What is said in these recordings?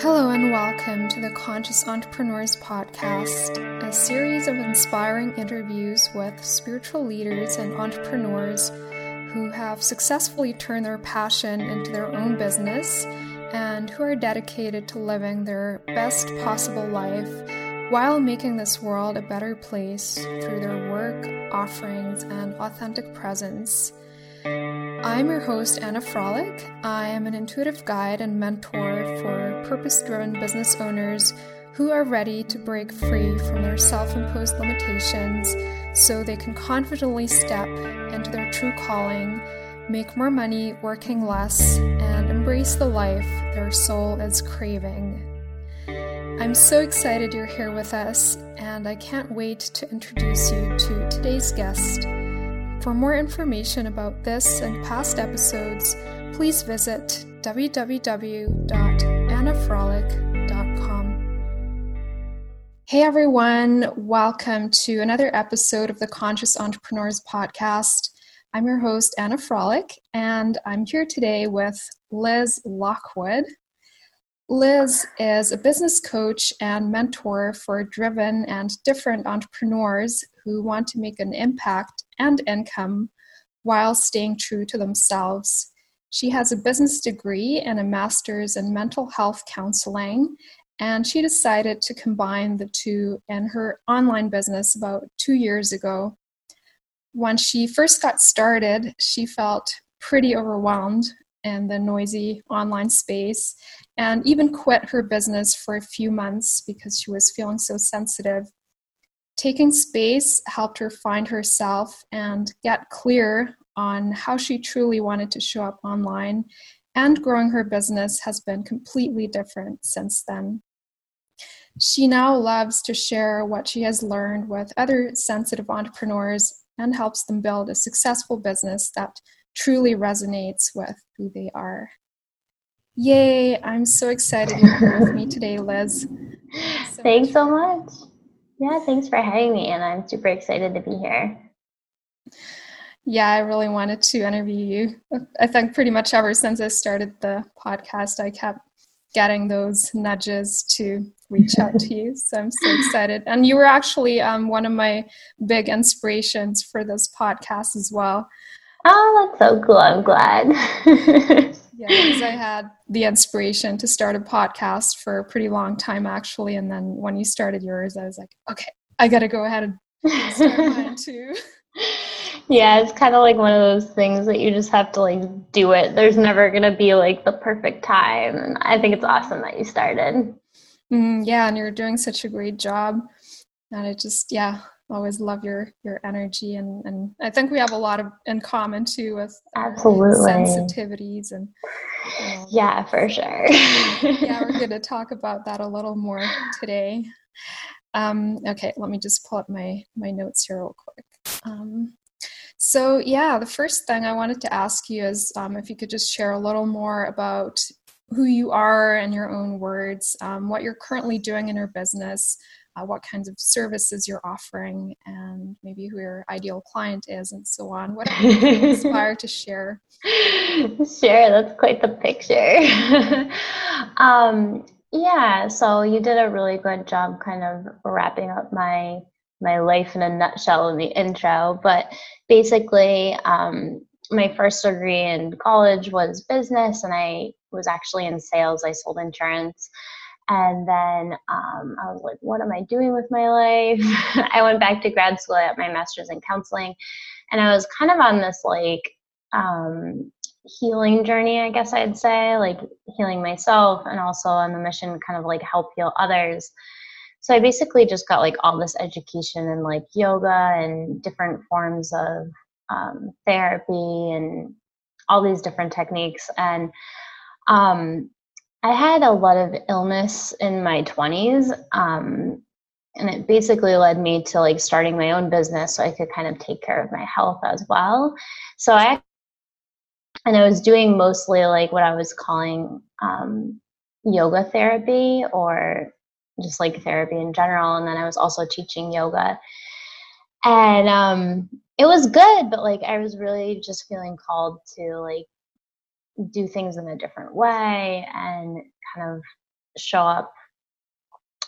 Hello, and welcome to the Conscious Entrepreneurs Podcast, a series of inspiring interviews with spiritual leaders and entrepreneurs who have successfully turned their passion into their own business and who are dedicated to living their best possible life while making this world a better place through their work, offerings, and authentic presence. I'm your host, Anna Frolic. I am an intuitive guide and mentor for purpose driven business owners who are ready to break free from their self imposed limitations so they can confidently step into their true calling, make more money working less, and embrace the life their soul is craving. I'm so excited you're here with us, and I can't wait to introduce you to today's guest. For more information about this and past episodes, please visit www.annafrolic.com. Hey everyone, welcome to another episode of the Conscious Entrepreneurs Podcast. I'm your host, Anna Frolic, and I'm here today with Liz Lockwood. Liz is a business coach and mentor for driven and different entrepreneurs who want to make an impact and income while staying true to themselves. She has a business degree and a master's in mental health counseling, and she decided to combine the two in her online business about two years ago. When she first got started, she felt pretty overwhelmed in the noisy online space and even quit her business for a few months because she was feeling so sensitive Taking space helped her find herself and get clear on how she truly wanted to show up online, and growing her business has been completely different since then. She now loves to share what she has learned with other sensitive entrepreneurs and helps them build a successful business that truly resonates with who they are. Yay! I'm so excited you're here with me today, Liz. So Thanks so much. Yeah, thanks for having me, and I'm super excited to be here. Yeah, I really wanted to interview you. I think pretty much ever since I started the podcast, I kept getting those nudges to reach out to you. So I'm so excited. And you were actually um, one of my big inspirations for this podcast as well. Oh, that's so cool. I'm glad. Yeah, because I had the inspiration to start a podcast for a pretty long time, actually. And then when you started yours, I was like, okay, I got to go ahead and start mine too. Yeah, it's kind of like one of those things that you just have to like do it. There's never going to be like the perfect time. And I think it's awesome that you started. Mm, yeah, and you're doing such a great job. And it just, yeah, always love your your energy and and I think we have a lot of in common too with absolutely. sensitivities and know, yeah for sure. Yeah we're going to talk about that a little more today. Um, okay let me just pull up my my notes here real quick. Um, so yeah the first thing I wanted to ask you is um, if you could just share a little more about who you are in your own words um, what you're currently doing in your business uh, what kinds of services you're offering, and maybe who your ideal client is, and so on. What are you inspired to share? Sure, that's quite the picture. um, yeah, so you did a really good job kind of wrapping up my my life in a nutshell in the intro, but basically, um, my first degree in college was business, and I was actually in sales. I sold insurance. And then um, I was like, what am I doing with my life? I went back to grad school I at my master's in counseling. And I was kind of on this like um, healing journey, I guess I'd say, like healing myself and also on the mission kind of like help heal others. So I basically just got like all this education in like yoga and different forms of um, therapy and all these different techniques. And um, I had a lot of illness in my 20s. Um, and it basically led me to like starting my own business so I could kind of take care of my health as well. So I, and I was doing mostly like what I was calling um, yoga therapy or just like therapy in general. And then I was also teaching yoga. And um, it was good, but like I was really just feeling called to like do things in a different way and kind of show up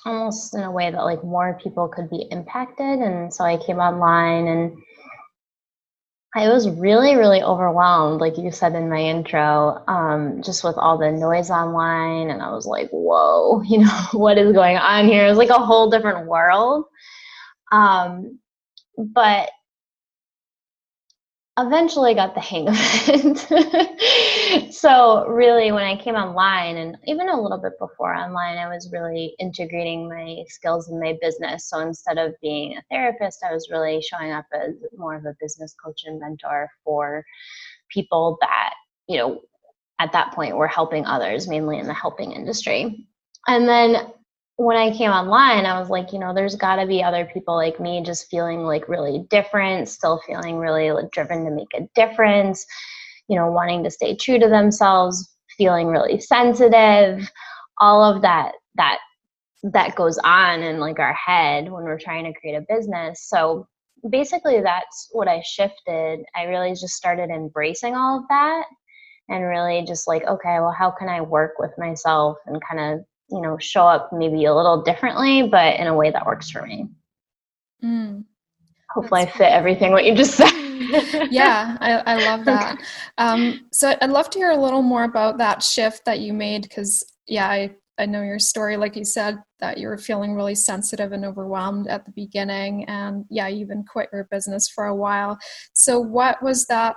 almost in a way that like more people could be impacted. And so i came online and i was really really overwhelmed like you said in my intro um, just with all the noise online. And i was like whoa you know what is going on here? It's like a whole different world. Um, but eventually got the hang of it. so really when I came online and even a little bit before online, I was really integrating my skills in my business. So instead of being a therapist, I was really showing up as more of a business coach and mentor for people that, you know, at that point were helping others, mainly in the helping industry. And then when I came online, I was like, you know, there's got to be other people like me just feeling like really different, still feeling really like, driven to make a difference, you know, wanting to stay true to themselves, feeling really sensitive, all of that that that goes on in like our head when we're trying to create a business. So basically that's what I shifted. I really just started embracing all of that and really just like, okay, well, how can I work with myself and kind of you know show up maybe a little differently but in a way that works for me. Mm, hopefully i fit everything what you just said. yeah I, I love that. Um, so i'd love to hear a little more about that shift that you made because yeah I, I know your story like you said that you were feeling really sensitive and overwhelmed at the beginning and yeah you even quit your business for a while. So what was that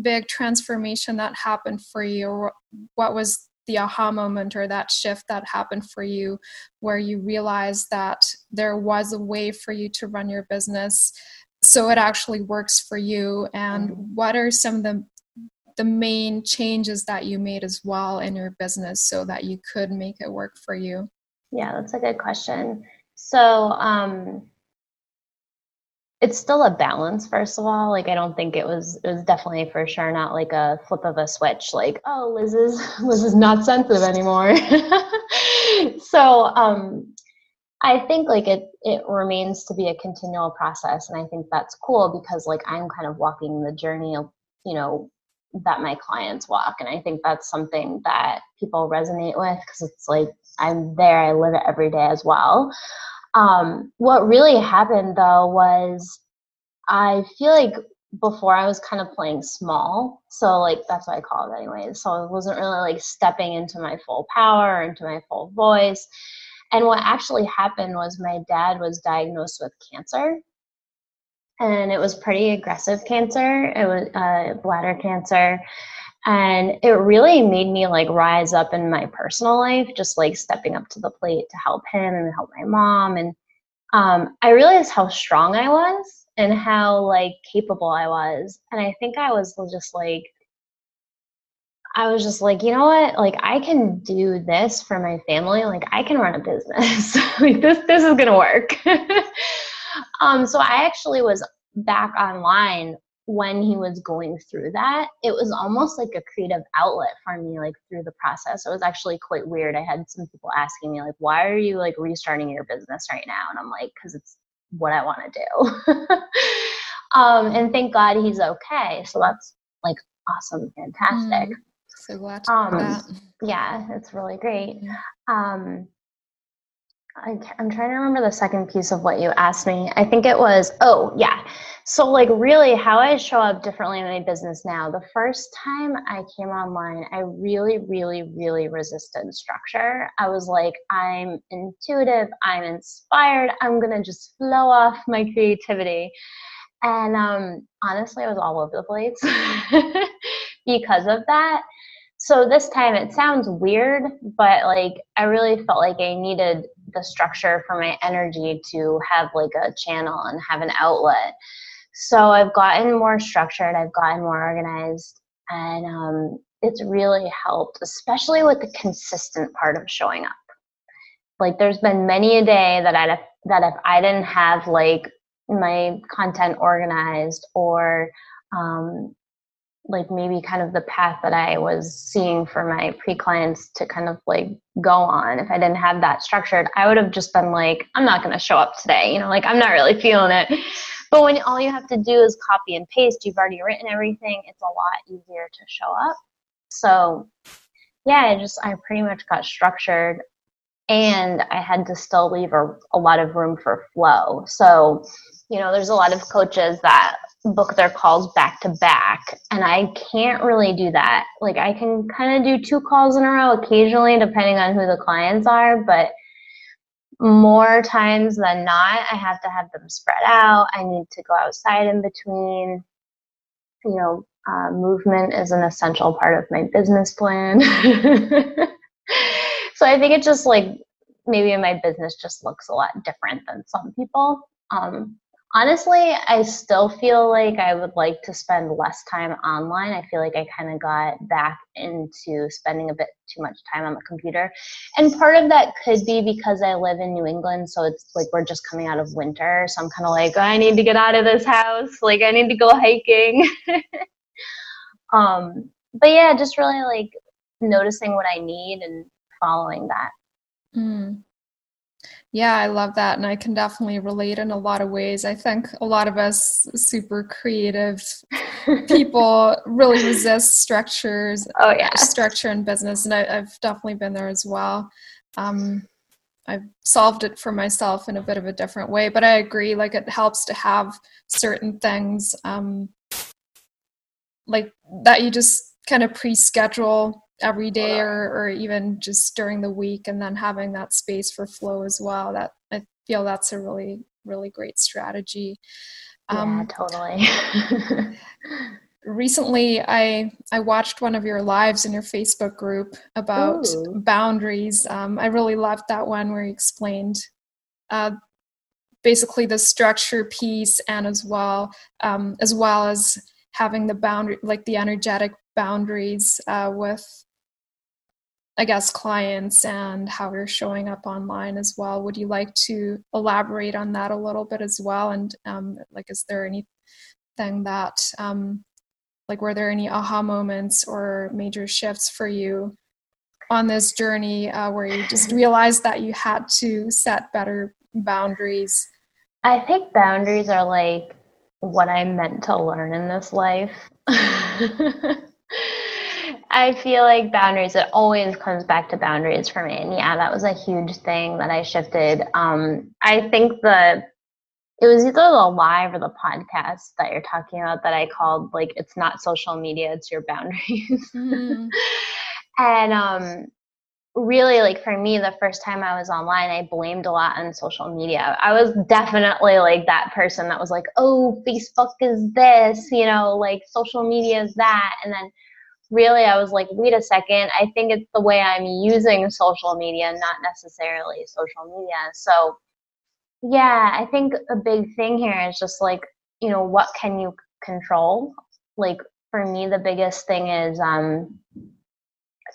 big transformation that happened for you? Or what was the aha moment or that shift that happened for you where you realized that there was a way for you to run your business so it actually works for you? And mm-hmm. what are some of the the main changes that you made as well in your business so that you could make it work for you? Yeah that's a good question. So um it's still a balance first of all. Like i don't think it was it was definitely for sure not like a flip of a switch like oh liz is liz is not sensitive anymore. So um i think like it it remains to be a continual process and i think that's cool because like i'm kind of walking the journey of you know that my clients walk and i think that's something that people resonate with because it's like i'm there i live it every day as well um, what really happened though was I feel like before I was kind of playing small. So like that's what I call it anyway. So I wasn't really like stepping into my full power, into my full voice. And what actually happened was my dad was diagnosed with cancer. And it was pretty aggressive cancer. It was uh, bladder cancer and it really made me like rise up in my personal life just like stepping up to the plate to help him and help my mom. And um, i realized how strong i was and how like capable i was. And i think i was just like i was just like you know what? Like i can do this for my family. Like i can run a business. Like this this is gonna work. Um so i actually was back online when he was going through that, it was almost like a creative outlet for me, like through the process. It was actually quite weird. I had some people asking me, like, why are you like restarting your business right now? And I'm like, because it's what I want to do. um, and thank God he's okay. So that's like awesome, fantastic. Mm, so glad to um, that. Yeah, it's really great. Um, I'm trying to remember the second piece of what you asked me. I think it was, oh, yeah. So, like, really, how I show up differently in my business now. The first time I came online, I really, really, really resisted structure. I was like, I'm intuitive, I'm inspired, I'm gonna just flow off my creativity. And um, honestly, I was all over the place because of that. So, this time it sounds weird, but like, I really felt like I needed the structure for my energy to have like a channel and have an outlet so I've gotten more structured, I've gotten more organized, and um, it's really helped, especially with the consistent part of showing up. Like there's been many a day that I that if I didn't have like my content organized or um, like maybe kind of the path that I was seeing for my pre clients to kind of like go on. If I didn't have that structured, I would have just been like, I'm not going to show up today. You know, like I'm not really feeling it. But when all you have to do is copy and paste, you've already written everything, it's a lot easier to show up. So, yeah, I just, I pretty much got structured and I had to still leave a, a lot of room for flow. So, you know, there's a lot of coaches that book their calls back to back, and I can't really do that. Like, I can kind of do two calls in a row occasionally, depending on who the clients are, but more times than not, I have to have them spread out. I need to go outside in between. You know, uh, movement is an essential part of my business plan. so I think it just like maybe my business just looks a lot different than some people. Um, honestly, I still feel like I would like to spend less time online. I feel like I kind of got back into spending a bit too much time on the computer. And part of that could be because I live in New England, so it's like we're just coming out of winter. So I'm kind of like, I need to get out of this house. Like, I need to go hiking. um, but yeah, just really like noticing what I need and following that. Mm. Yeah, I love that. And I can definitely relate in a lot of ways. I think a lot of us super creative people really resist structures. Oh, yeah. Structure in business. And I, have definitely been there as well. Um, I've solved it for myself in a bit of a different way, but I agree. Like it helps to have certain things um, like that you just kind of pre-schedule every day or, or even just during the week and then having that space for flow as well that i feel that's a really really great strategy. Um, yeah totally. recently i i watched one of your lives in your facebook group about Ooh. boundaries. Um, i really loved that one where you explained uh, basically the structure piece and as well um, as well as having the boundary like the energetic boundaries uh, with I guess, clients and how you're showing up online as well. Would you like to elaborate on that a little bit as well? And um, like, is there anything that, um, like, were there any aha moments or major shifts for you on this journey uh, where you just realized that you had to set better boundaries? I think boundaries are like what I meant to learn in this life. I feel like boundaries, it always comes back to boundaries for me. And yeah, that was a huge thing that I shifted. Um, I think the, it was either the live or the podcast that you're talking about that I called like, it's not social media, it's your boundaries. Mm. and um, really, like for me, the first time I was online, I blamed a lot on social media. I was definitely like that person that was like, oh, Facebook is this, you know, like social media is that. And then, really I was like, wait a second, I think it's the way I'm using social media, not necessarily social media. So, yeah, I think a big thing here is just like, you know, what can you control? Like, for me, the biggest thing is um,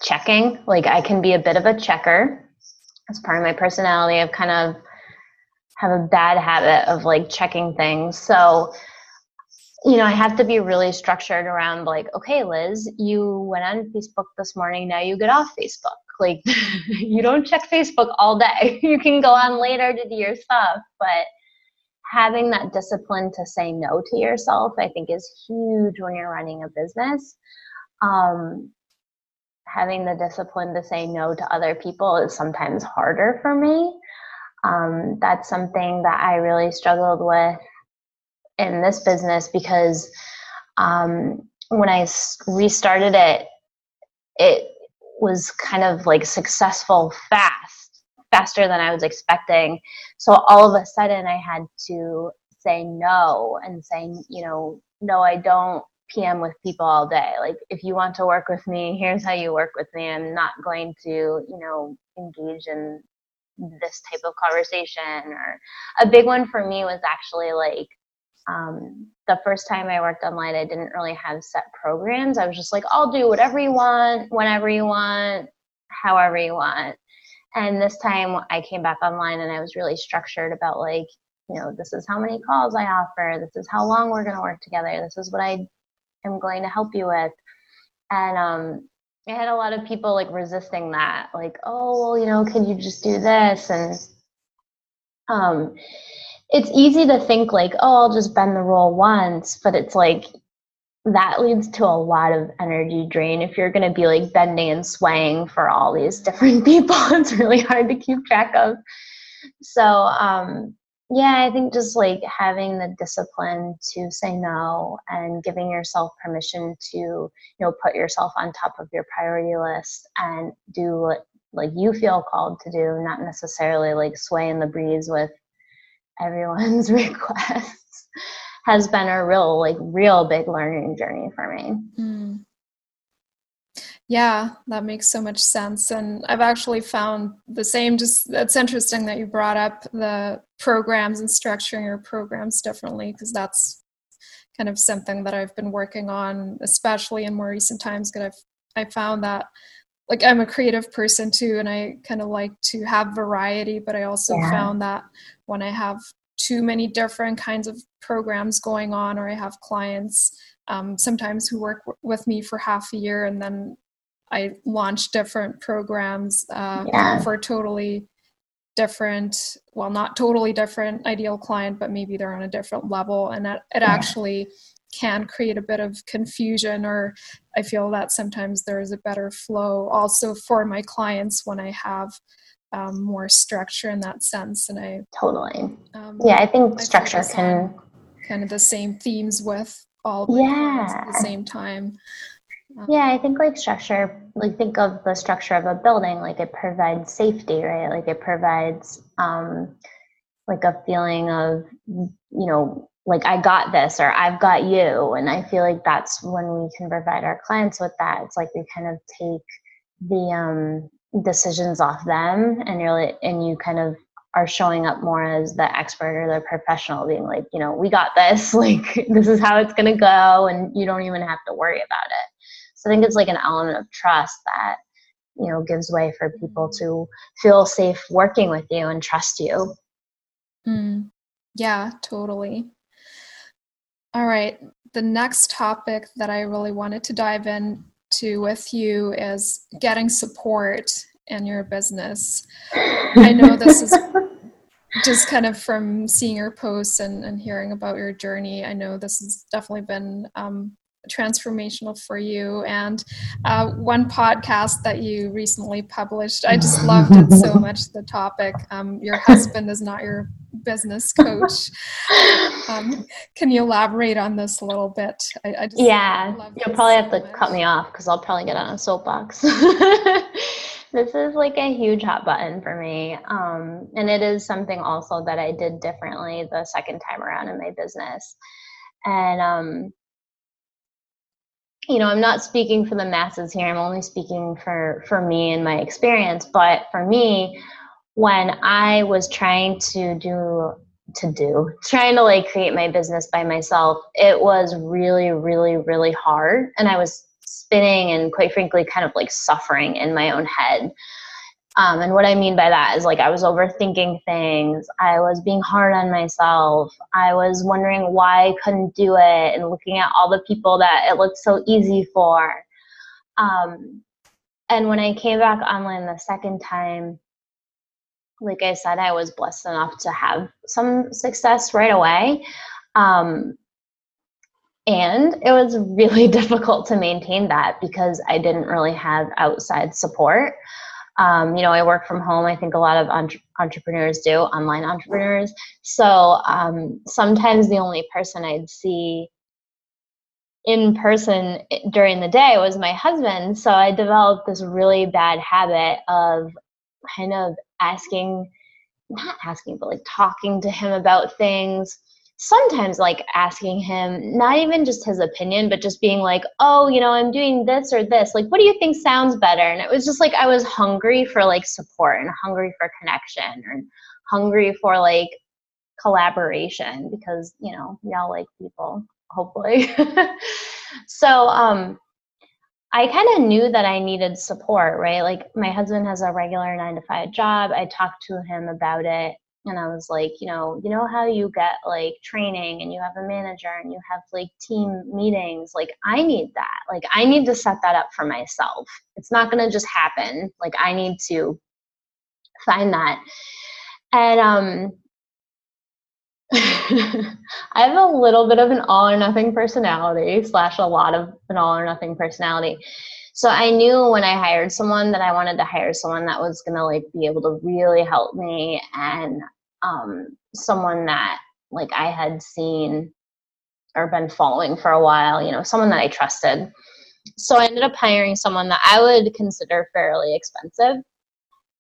checking. Like, I can be a bit of a checker. As part of my personality, I've kind of have a bad habit of like checking things. So, you know, I have to be really structured around like, okay, Liz, you went on Facebook this morning. Now you get off Facebook. Like, you don't check Facebook all day. You can go on later to do your stuff, but having that discipline to say no to yourself, I think, is huge when you're running a business. Um, having the discipline to say no to other people is sometimes harder for me. Um, that's something that I really struggled with in this business because um, when I restarted it, it was kind of like successful fast, faster than I was expecting. So all of a sudden, I had to say no and saying, you know, no, I don't PM with people all day. Like, if you want to work with me, here's how you work with me. I'm not going to, you know, engage in this type of conversation. Or a big one for me was actually like um, the first time I worked online, I didn't really have set programs. I was just like, I'll do whatever you want, whenever you want, however you want. And this time I came back online and I was really structured about like, you know, this is how many calls I offer, this is how long we're going to work together, this is what I am going to help you with. And um, I had a lot of people like resisting that, like, oh, well, you know, can you just do this? And um, it's easy to think like, oh, I'll just bend the rule once, but it's like that leads to a lot of energy drain if you're going to be like bending and swaying for all these different people. It's really hard to keep track of. So um yeah i think just like having the discipline to say no and giving yourself permission to you know put yourself on top of your priority list and do what like you feel called to do not necessarily like sway in the breeze with everyone's requests has been a real like real big learning journey for me mm. yeah that makes so much sense and i've actually found the same just it's interesting that you brought up the programs and structuring your programs differently because that's kind of something that i've been working on especially in more recent times because i've i found that like i'm a creative person too and i kind of like to have variety but i also yeah. found that when i have too many different kinds of programs going on or i have clients um, sometimes who work w- with me for half a year and then i launch different programs uh, yeah. for totally different well not totally different ideal client but maybe they're on a different level and that it yeah. actually can create a bit of confusion or i feel that sometimes there is a better flow also for my clients when i have um, more structure in that sense. And I totally, um, yeah, I think I structure can kind of the same themes with all yeah at the same time. Um, yeah, I think like structure, like think of the structure of a building, like it provides safety, right? Like it provides um, like a feeling of, you know, like I got this or I've got you. And I feel like that's when we can provide our clients with that. It's like we kind of take the um decisions off them and you're like, and you kind of are showing up more as the expert or the professional being like you know we got this like this is how it's going to go and you don't even have to worry about it so i think it's like an element of trust that you know gives way for people to feel safe working with you and trust you mm. yeah totally all right the next topic that i really wanted to dive into with you is getting support in your business. I know this is just kind of from seeing your posts and, and hearing about your journey. I know this has definitely been um, transformational for you. And uh, one podcast that you recently published, I just loved it so much. The topic, um, your husband is not your business coach. Um, can you elaborate on this a little bit? I, I yeah, you'll probably have to cut me off because I'll probably get on a soapbox. this is like a huge hot button for me. Um, and it is something also that I did differently the second time around in my business. And um, you know, I'm not speaking for the masses here. I'm only speaking for for me and my experience. But for me, when I was trying to do to do trying to like create my business by myself, it was really, really, really hard, and I was spinning and quite frankly, kind of like suffering in my own head. Um, and what I mean by that is like I was overthinking things. I was being hard on myself. I was wondering why I couldn't do it and looking at all the people that it looked so easy for. Um, and when I came back online the second time, like I said, I was blessed enough to have some success right away. Um, and it was really difficult to maintain that because I didn't really have outside support. Um, you know, I work from home. I think a lot of entre- entrepreneurs do, online entrepreneurs. So um, sometimes the only person I'd see in person during the day was my husband. So I developed this really bad habit of kind of asking, not asking, but like talking to him about things. Sometimes like asking him not even just his opinion but just being like oh you know i'm doing this or this. Like what do you think sounds better? And it was just like i was hungry for like support and hungry for connection and hungry for like collaboration because you know we all like people hopefully. So um I kind of knew that I needed support, right? Like my husband has a regular nine to five job. I talked to him about it and I was like, you know, you know how you get like training and you have a manager and you have like team meetings. Like I need that. Like I need to set that up for myself. It's not going to just happen. Like I need to find that. And um I have a little bit of an all or nothing personality, slash, a lot of an all or nothing personality. So I knew when I hired someone that I wanted to hire someone that was gonna like be able to really help me and um, someone that like I had seen or been following for a while, you know, someone that I trusted. So I ended up hiring someone that I would consider fairly expensive.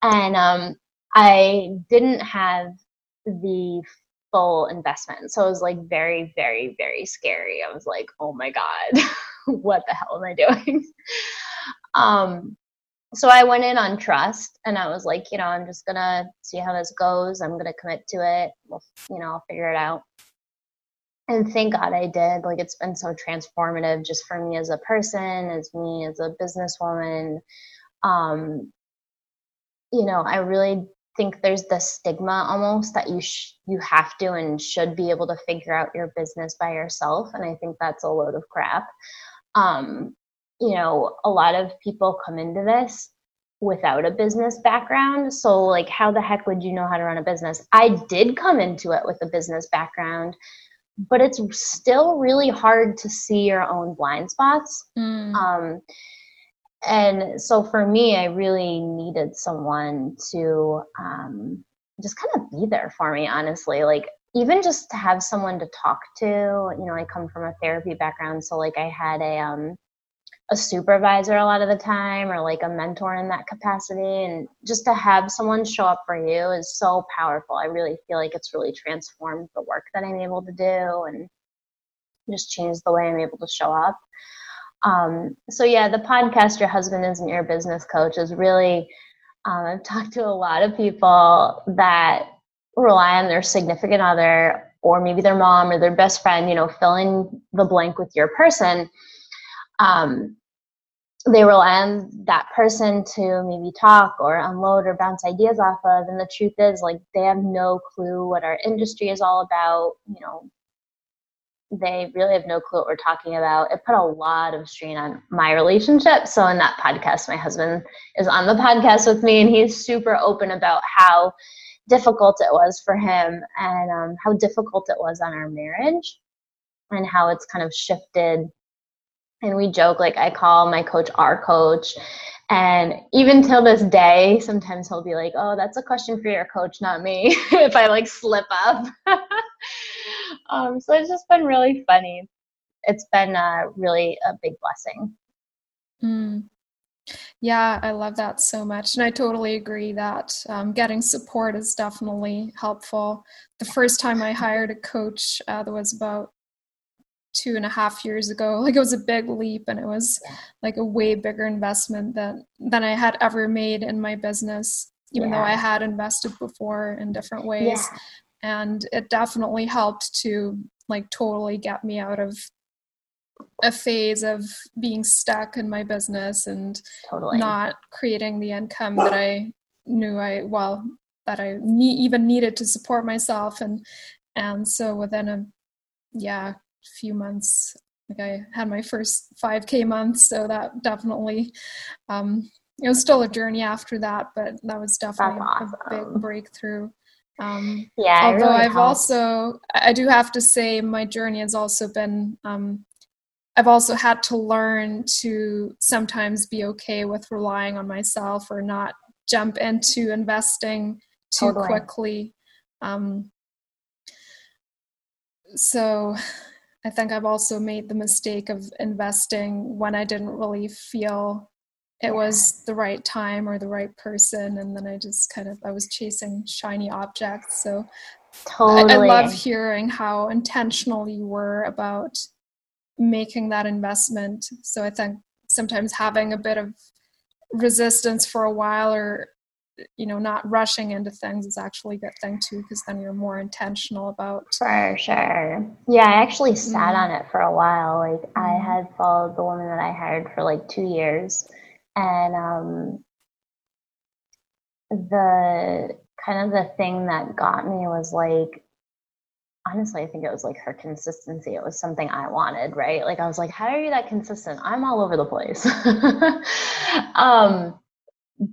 And um, I didn't have the full investment. So it was like very, very, very scary. I was like, oh my God, what the hell am I doing? um, so I went in on trust and I was like, you know, I'm just gonna see how this goes. I'm gonna commit to it. We'll, you know, I'll figure it out. And thank God I did. Like it's been so transformative just for me as a person, as me as a businesswoman. Um, you know, I really think there's the stigma almost that you sh- you have to and should be able to figure out your business by yourself, and I think that's a load of crap. Um, you know, a lot of people come into this without a business background. So, like, how the heck would you know how to run a business? I did come into it with a business background, but it's still really hard to see your own blind spots. Mm. Um, and so, for me, I really needed someone to um, just kind of be there for me, honestly. Like, even just to have someone to talk to, you know, I come from a therapy background. So, like, I had a, um, a supervisor a lot of the time or like a mentor in that capacity and just to have someone show up for you is so powerful i really feel like it's really transformed the work that i'm able to do and just changed the way i'm able to show up um, so yeah the podcast your husband isn't your business coach is really um, i've talked to a lot of people that rely on their significant other or maybe their mom or their best friend you know fill in the blank with your person. Um, they rely on that person to maybe talk or unload or bounce ideas off of and the truth is like they have no clue what our industry is all about you know they really have no clue what we're talking about it put a lot of strain on my relationship so in that podcast my husband is on the podcast with me and he's super open about how difficult it was for him and um, how difficult it was on our marriage and how it's kind of shifted and we joke like I call my coach our coach. And even till this day, sometimes he'll be like, "Oh, that's a question for your coach, not me." if I like slip up. um, so it's just been really funny. It's been uh, really a big blessing. Mm. Yeah, I love that so much. And I totally agree that um, getting support is definitely helpful. The first time I hired a coach, uh, there was about two and a half years ago like it was a big leap and it was like a way bigger investment than than i had ever made in my business even yeah. though i had invested before in different ways yeah. And it definitely helped to like totally get me out of a phase of being stuck in my business and totally. not creating the income that i knew i well that i ne- even needed to support myself and and so within a yeah few months like i had my first 5k months so that definitely um it was still a journey after that but that was definitely awesome. a big breakthrough um yeah although really i've helped. also i do have to say my journey has also been um I've also had to learn to sometimes be okay with relying on myself or not jump into investing too totally. quickly. Um, so I think I've also made the mistake of investing when I didn't really feel it was the right time or the right person and then I just kind of I was chasing shiny objects. So totally. I, I love hearing how intentional you were about making that investment. So I think sometimes having a bit of resistance for a while or you know not rushing into things is actually a good thing too because then you're more intentional about for sure yeah i actually sat mm. on it for a while like i mm-hmm. had followed the woman that i hired for like two years and um the kind of the thing that got me was like honestly i think it was like her consistency. It was something i wanted right? Like i was like how are you that consistent? I'm all over the place. Um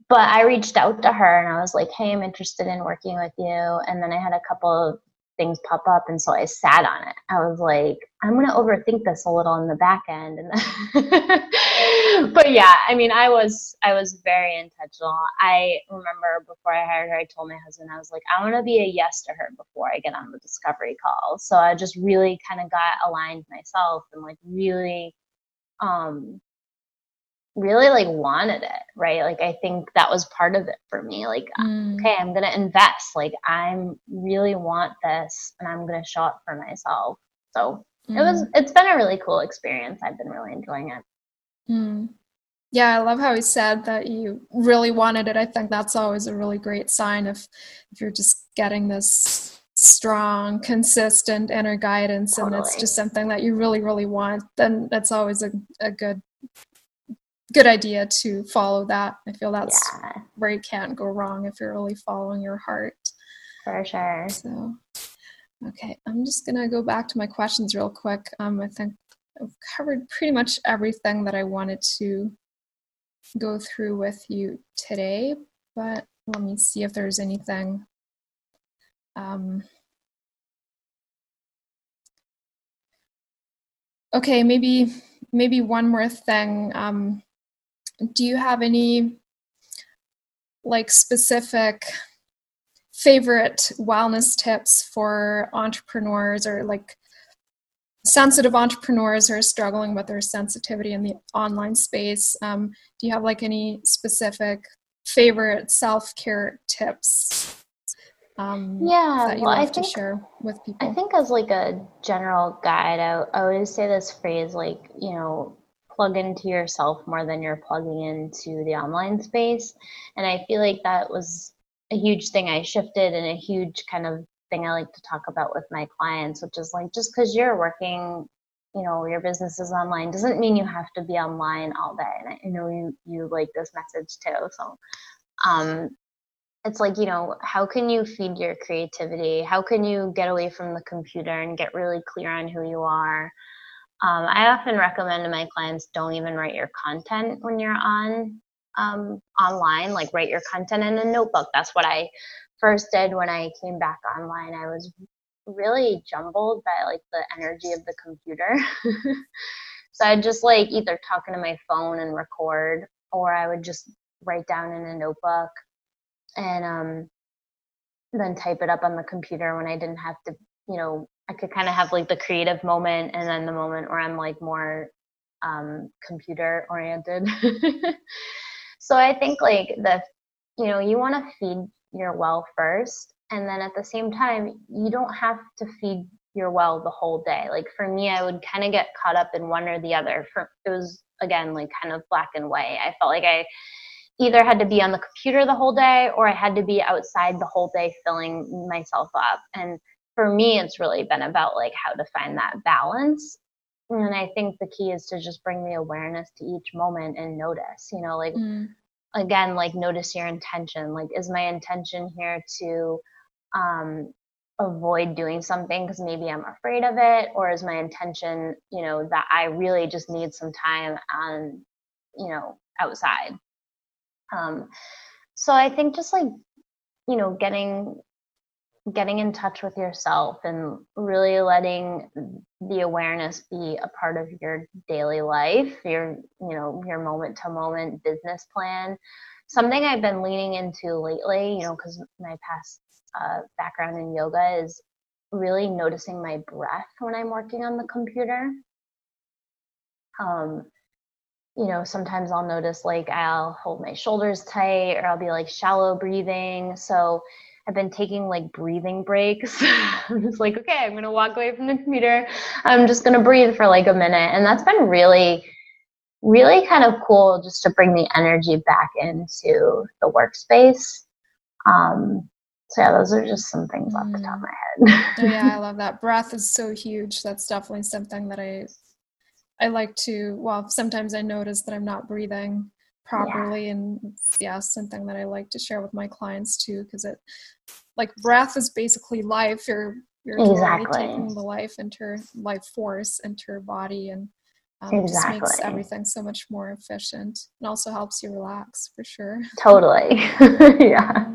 but I reached out to her and I was like, hey, I'm interested in working with you. And then I had a couple things pop up and so i sat on it. I was like i'm going to overthink this a little in the back end. And but yeah i mean i was i was very intentional. I remember before i hired her i told my husband i was like i want to be a yes to her before i get on the discovery call. So i just really kind of got aligned myself and like really um really like wanted it right like i think that was part of it for me like mm. okay i'm gonna invest like i'm really want this and i'm gonna show up for myself so mm. it was mm. it's been a really cool experience i've been really enjoying it mm. yeah i love how he said that you really wanted it i think that's always a really great sign if if you're just getting this strong consistent inner guidance totally. and it's just something that you really really want then that's always a, a good good idea to follow that. I feel that's yeah. where you can't go wrong if you're really following your heart. For sure. So, okay, I'm just gonna go back to my questions real quick. Um, I think I've covered pretty much everything that I wanted to go through with you today, but let me see if there's anything. Um, okay, maybe maybe one more thing. Um, do you have any like specific favorite wellness tips for entrepreneurs or like sensitive entrepreneurs who are struggling with their sensitivity in the online space? Um, do you have like any specific favorite self-care tips um, yeah that you well, I think, to share with people? i think as like a general guide I, I always say this phrase like you know plug into yourself more than you're plugging into the online space. And I feel like that was a huge thing I shifted and a huge kind of thing I like to talk about with my clients, which is like just because you're working, you know, your business is online doesn't mean you have to be online all day. And I know you you like this message too. So um it's like, you know, how can you feed your creativity? How can you get away from the computer and get really clear on who you are? Um, I often recommend to my clients don't even write your content when you're on um, online. Like write your content in a notebook. That's what I first did when I came back online. I was really jumbled by like the energy of the computer. so I'd just like either talking to my phone and record, or I would just write down in a notebook and um, then type it up on the computer when I didn't have to, you know, I could kind of have like the creative moment and then the moment where I'm like more um, computer oriented. so I think like the, you know, you want to feed your well first. And then at the same time, you don't have to feed your well the whole day. Like for me, I would kind of get caught up in one or the other. For it was again like kind of black and white. I felt like I either had to be on the computer the whole day or I had to be outside the whole day filling myself up. And for me, it's really been about like how to find that balance. And I think the key is to just bring the awareness to each moment and notice, you know, like mm. again, like notice your intention. Like, is my intention here to um, avoid doing something because maybe I'm afraid of it? Or is my intention, you know, that I really just need some time on, you know, outside? Um, so I think just like, you know, getting getting in touch with yourself and really letting the awareness be a part of your daily life your you know your moment to moment business plan. Something i've been leaning into lately you know because my past uh, background in yoga is really noticing my breath when i'm working on the computer. Um you know sometimes i'll notice like i'll hold my shoulders tight or i'll be like shallow breathing. So I've been taking like breathing breaks. I'm just like, okay, I'm gonna walk away from the computer. I'm just gonna breathe for like a minute. And that's been really, really kind of cool just to bring the energy back into the workspace. Um, so yeah, those are just some things mm. off the top of my head. oh, yeah, I love that. Breath is so huge. That's definitely something that I I like to well, sometimes I notice that I'm not breathing properly yeah. and yeah something that i like to share with my clients too because it like breath is basically life you're you're exactly. taking the life into life force into your body and um, exactly. just makes everything so much more efficient and also helps you relax for sure totally yeah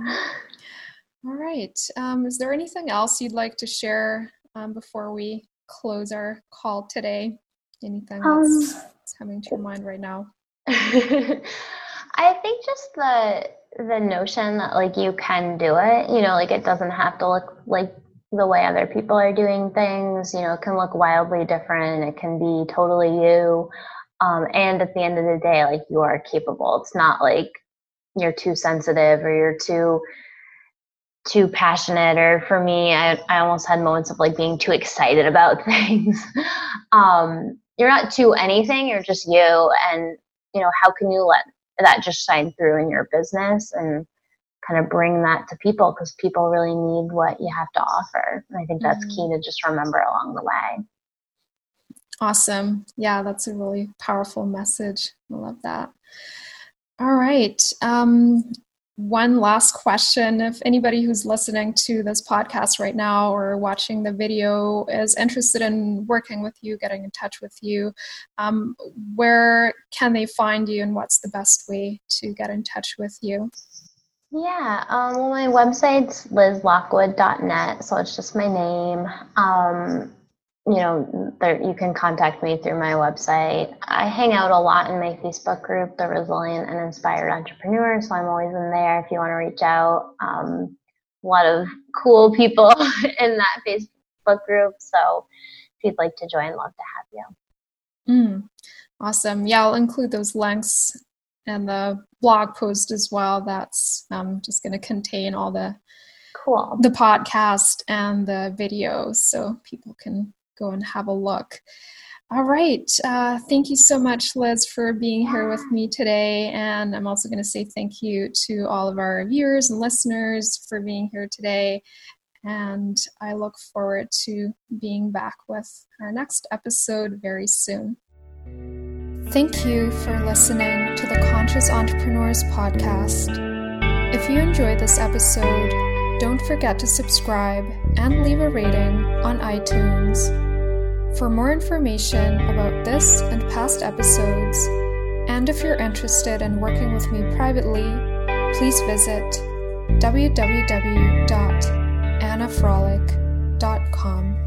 All right. Um, is there anything else you'd like to share um, before we close our call today? Anything that's um, coming to your mind right now? I think just the the notion that like you can do it, you know, like it doesn't have to look like the way other people are doing things, you know, it can look wildly different. It can be totally you. Um, and at the end of the day, like you are capable. It's not like you're too sensitive or you're too too passionate or for me I, I almost had moments of like being too excited about things um, you're not too anything you're just you and you know how can you let that just shine through in your business and kind of bring that to people? Because people really need what you have to offer and i think that's mm-hmm. key to just remember along the way. Awesome. Yeah that's a really powerful message. I love that. All right um, one last question. If anybody who's listening to this podcast right now or watching the video is interested in working with you, getting in touch with you, um, where can they find you and what's the best way to get in touch with you? Yeah, um, well, my website's lizlockwood.net, so it's just my name. Um, you know, there, you can contact me through my website. I hang out a lot in my Facebook group, The Resilient and Inspired Entrepreneur, so I'm always in there if you want to reach out. Um, a lot of cool people in that Facebook group, so if you'd like to join, love to have you. Mm, awesome. Yeah, I'll include those links and the blog post as well. That's um, just going to contain all the cool the podcast and the videos so people can go and have a look. All right. Uh, thank you so much, Liz, for being here with me today. And I'm also going to say thank you to all of our viewers and listeners for being here today. And I look forward to being back with our next episode very soon. Thank you for listening to the Conscious Entrepreneurs Podcast. If you enjoyed this episode, don't forget to subscribe and leave a rating on iTunes. For more information about this and past episodes, and if you're interested in working with me privately, please visit www.annafrolic.com.